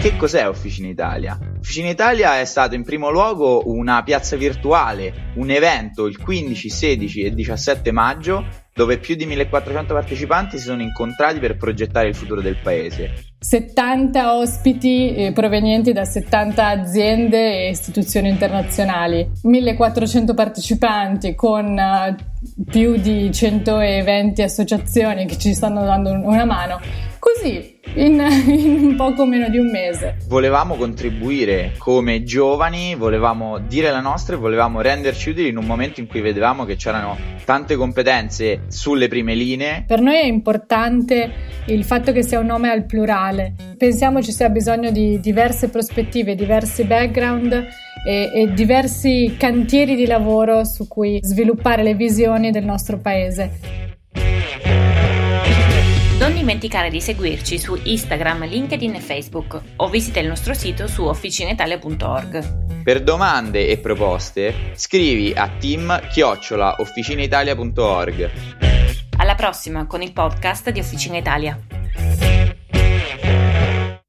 che cos'è Officina Italia? Officina Italia è stato in primo luogo una piazza virtuale, un evento il 15, 16 e 17 maggio dove più di 1400 partecipanti si sono incontrati per progettare il futuro del paese. 70 ospiti eh, provenienti da 70 aziende e istituzioni internazionali, 1400 partecipanti con uh, più di 120 associazioni che ci stanno dando una mano. Così in, in, poco meno di un mese. Volevamo contribuire come giovani, volevamo dire la nostra e volevamo renderci utili in un momento in cui vedevamo che c'erano tante competenze sulle prime linee. Per noi è importante il fatto che sia un nome al plurale. Pensiamo ci sia bisogno di diverse prospettive, diversi background e, e diversi cantieri di lavoro su cui sviluppare le visioni del nostro paese. Dimenticare di seguirci su Instagram, LinkedIn e Facebook o visita il nostro sito su officinitalia.org. Per domande e proposte scrivi a team-officinaitalia.org. Alla prossima con il podcast di Officina Italia.